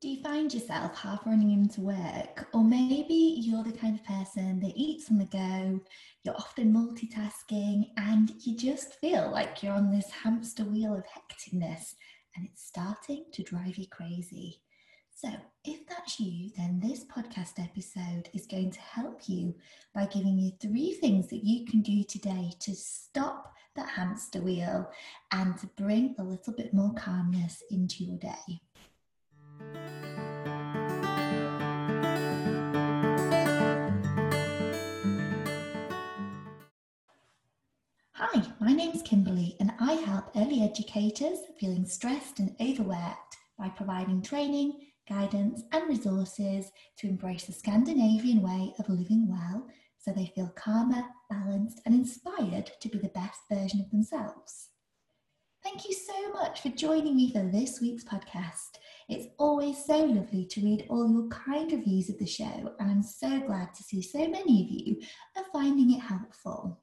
Do you find yourself half running into work? Or maybe you're the kind of person that eats on the go, you're often multitasking, and you just feel like you're on this hamster wheel of hecticness and it's starting to drive you crazy. So, if that's you, then this podcast episode is going to help you by giving you three things that you can do today to stop that hamster wheel and to bring a little bit more calmness into your day. Hi, my name's Kimberly and I help early educators feeling stressed and overworked by providing training, guidance, and resources to embrace the Scandinavian way of living well so they feel calmer, balanced, and inspired to be the best version of themselves. Thank you so much for joining me for this week's podcast. It's always so lovely to read all your kind reviews of the show, and I'm so glad to see so many of you are finding it helpful.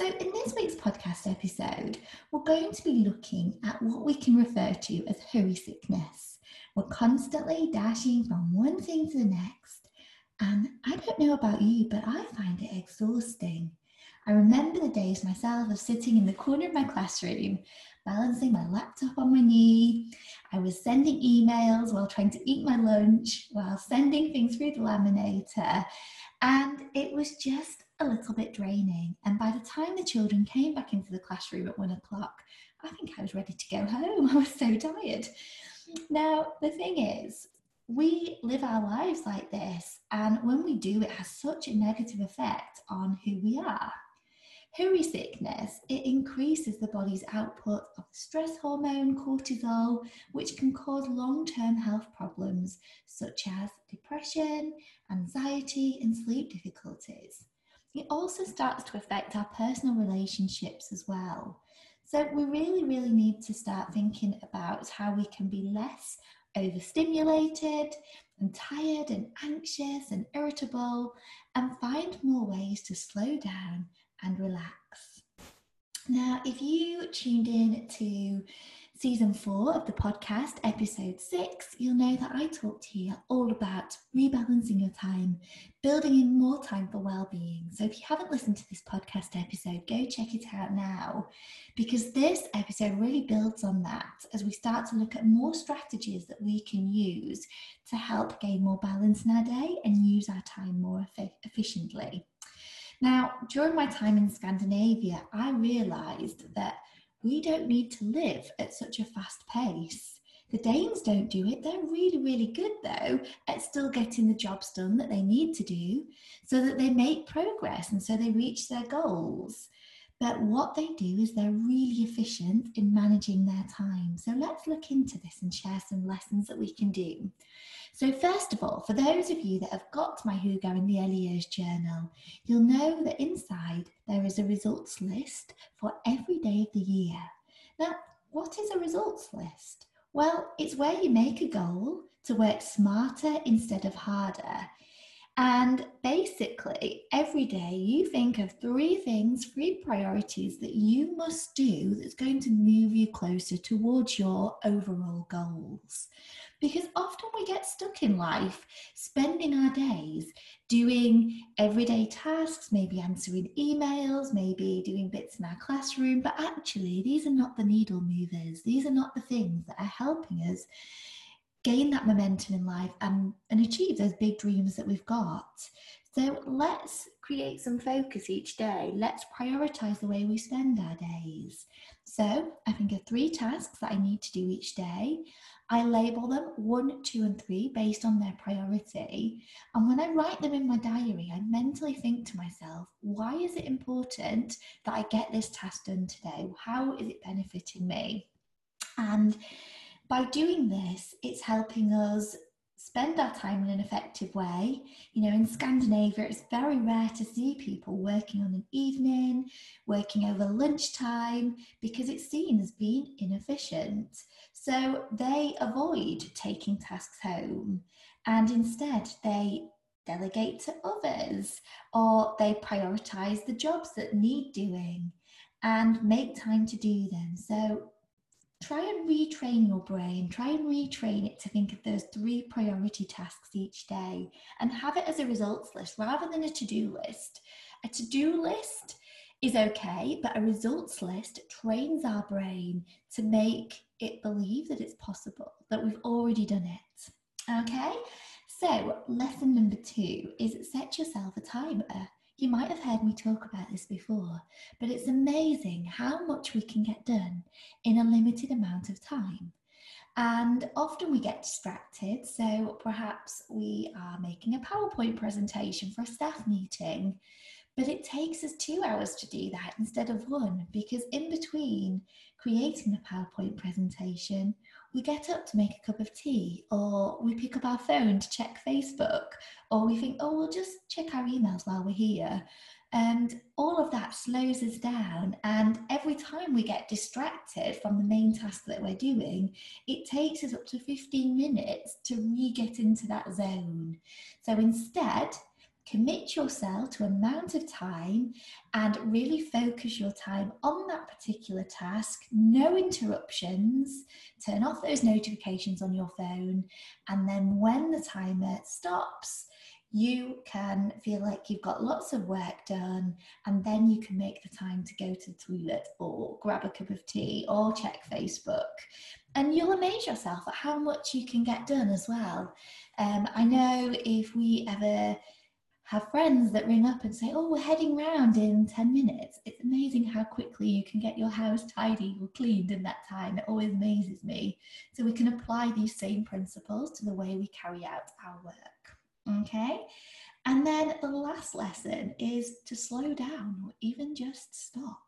So, in this week's podcast episode, we're going to be looking at what we can refer to as hurry sickness. We're constantly dashing from one thing to the next, and I don't know about you, but I find it exhausting. I remember the days myself of sitting in the corner of my classroom, balancing my laptop on my knee. I was sending emails while trying to eat my lunch, while sending things through the laminator. And it was just a little bit draining. And by the time the children came back into the classroom at one o'clock, I think I was ready to go home. I was so tired. Now, the thing is, we live our lives like this, and when we do, it has such a negative effect on who we are. Hurry sickness, it increases the body's output of the stress hormone cortisol, which can cause long term health problems such as depression, anxiety, and sleep difficulties. It also starts to affect our personal relationships as well. So, we really, really need to start thinking about how we can be less overstimulated and tired and anxious and irritable and find more ways to slow down and relax. Now, if you tuned in to season four of the podcast, episode six, you'll know that I talked you all about rebalancing your time, building in more time for well-being. So if you haven't listened to this podcast episode, go check it out now because this episode really builds on that as we start to look at more strategies that we can use to help gain more balance in our day and use our time more efficiently. Now, during my time in Scandinavia, I realized that we don't need to live at such a fast pace. The Danes don't do it. They're really, really good, though, at still getting the jobs done that they need to do so that they make progress and so they reach their goals. But what they do is they're really efficient in managing their time. So let's look into this and share some lessons that we can do. So, first of all, for those of you that have got my Hygge in the Early Years journal, you'll know that inside there is a results list for every day of the year. Now, what is a results list? Well, it's where you make a goal to work smarter instead of harder. And basically, every day you think of three things, three priorities that you must do that's going to move you closer towards your overall goals. Because often we get stuck in life spending our days doing everyday tasks, maybe answering emails, maybe doing bits in our classroom, but actually, these are not the needle movers. These are not the things that are helping us gain that momentum in life and, and achieve those big dreams that we've got. So let's create some focus each day. Let's prioritize the way we spend our days. So I think of three tasks that I need to do each day. I label them one, two, and three based on their priority. And when I write them in my diary, I mentally think to myself, why is it important that I get this task done today? How is it benefiting me? And by doing this, it's helping us spend our time in an effective way. You know, in Scandinavia, it's very rare to see people working on an evening, working over lunchtime, because it's seen as being inefficient. So they avoid taking tasks home and instead they delegate to others or they prioritize the jobs that need doing and make time to do them. So try and retrain your brain, try and retrain it to think of those three priority tasks each day and have it as a results list rather than a to do list. A to do list is okay, but a results list trains our brain to make it believe that it's possible, that we've already done it. Okay, so lesson number two is set yourself a timer. You might have heard me talk about this before, but it's amazing how much we can get done in a limited amount of time. And often we get distracted. So perhaps we are making a PowerPoint presentation for a staff meeting, but it takes us two hours to do that instead of one, because in between creating the PowerPoint presentation, we get up to make a cup of tea, or we pick up our phone to check Facebook, or we think, oh, we'll just check our emails while we're here. And all of that slows us down. And every time we get distracted from the main task that we're doing, it takes us up to 15 minutes to re get into that zone. So instead, commit yourself to amount of time and really focus your time on that particular task. No interruptions. Turn off those notifications on your phone. And then when the timer stops you can feel like you've got lots of work done and then you can make the time to go to the toilet or grab a cup of tea or check facebook. And you'll amaze yourself at how much you can get done as well. Um, i know if we ever have friends that ring up and say, Oh, we're heading round in 10 minutes. It's amazing how quickly you can get your house tidy or cleaned in that time. It always amazes me. So we can apply these same principles to the way we carry out our work. Okay. And then the last lesson is to slow down or even just stop.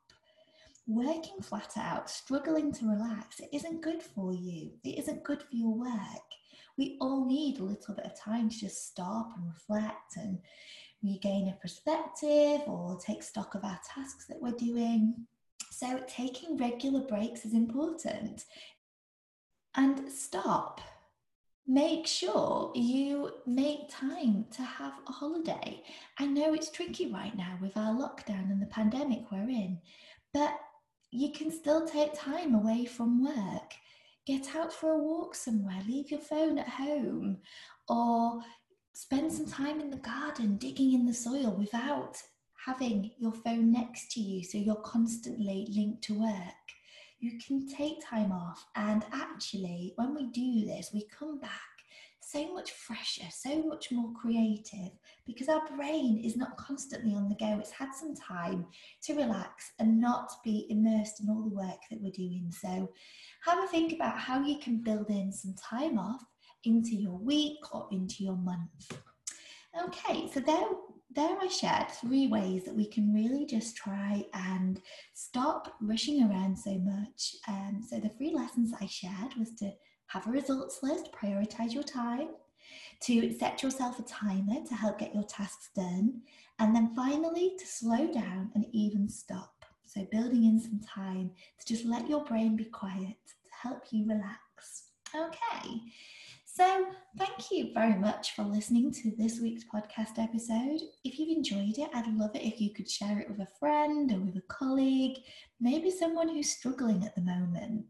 Working flat out, struggling to relax, it isn't good for you. It isn't good for your work we all need a little bit of time to just stop and reflect and regain a perspective or take stock of our tasks that we're doing. So, taking regular breaks is important. And stop. Make sure you make time to have a holiday. I know it's tricky right now with our lockdown and the pandemic we're in, but you can still take time away from work get out for a walk somewhere, leave your phone at home, or spend some time in the garden digging in the soil without having your phone next to you so you're constantly linked to work. You can take time off, and actually, when we do this, we come back so much fresher, so much more creative because our brain is not constantly on the go. It's had some time to relax and not be immersed in all the work that we're doing. So, have a think about how you can build in some time off into your week or into your month. Okay, so there, there I shared three ways that we can really just try and stop rushing around so much. Um, so the three lessons I shared was to have a results list, prioritize your time, to set yourself a timer to help get your tasks done, and then finally to slow down and even stop. So, building in some time to just let your brain be quiet to help you relax. Okay, so thank you very much for listening to this week's podcast episode. If you've enjoyed it, I'd love it if you could share it with a friend or with a colleague, maybe someone who's struggling at the moment.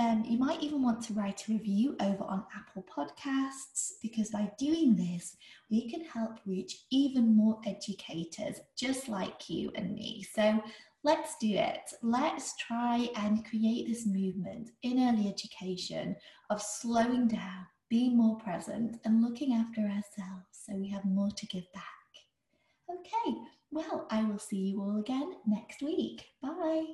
Um, you might even want to write a review over on Apple Podcasts because by doing this, we can help reach even more educators just like you and me. So let's do it. Let's try and create this movement in early education of slowing down, being more present, and looking after ourselves so we have more to give back. Okay, well, I will see you all again next week. Bye.